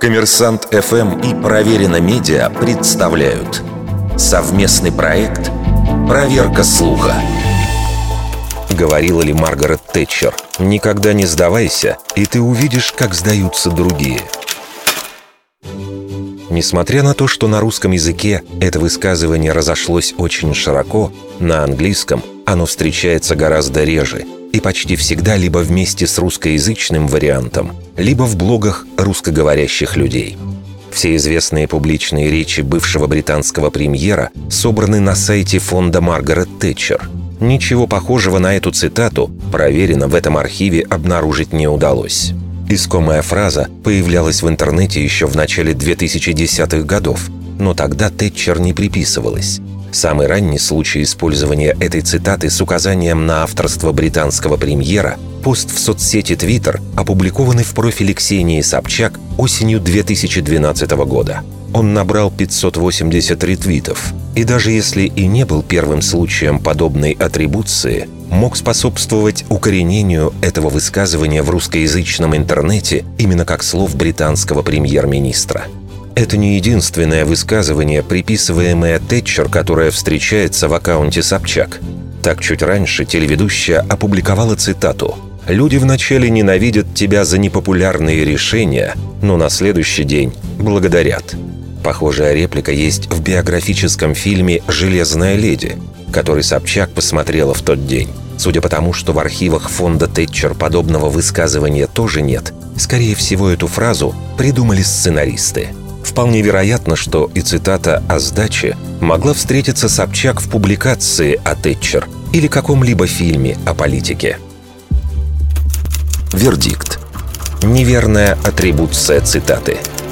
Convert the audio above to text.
Коммерсант ФМ и Проверено Медиа представляют совместный проект «Проверка слуха». Говорила ли Маргарет Тэтчер «Никогда не сдавайся, и ты увидишь, как сдаются другие». Несмотря на то, что на русском языке это высказывание разошлось очень широко, на английском оно встречается гораздо реже и почти всегда либо вместе с русскоязычным вариантом, либо в блогах русскоговорящих людей. Все известные публичные речи бывшего британского премьера собраны на сайте фонда Маргарет Тэтчер. Ничего похожего на эту цитату, проверено, в этом архиве обнаружить не удалось. Искомая фраза появлялась в интернете еще в начале 2010-х годов, но тогда Тэтчер не приписывалась. Самый ранний случай использования этой цитаты с указанием на авторство британского премьера – пост в соцсети Twitter, опубликованный в профиле Ксении Собчак осенью 2012 года. Он набрал 580 ретвитов. И даже если и не был первым случаем подобной атрибуции, мог способствовать укоренению этого высказывания в русскоязычном интернете именно как слов британского премьер-министра. Это не единственное высказывание, приписываемое Тэтчер, которое встречается в аккаунте Собчак. Так чуть раньше телеведущая опубликовала цитату «Люди вначале ненавидят тебя за непопулярные решения, но на следующий день благодарят». Похожая реплика есть в биографическом фильме «Железная леди», который Собчак посмотрела в тот день. Судя по тому, что в архивах фонда Тэтчер подобного высказывания тоже нет, скорее всего, эту фразу придумали сценаристы. Вполне вероятно, что и цитата о сдаче могла встретиться Собчак в публикации о Тэтчер или каком-либо фильме о политике. Вердикт. Неверная атрибуция цитаты –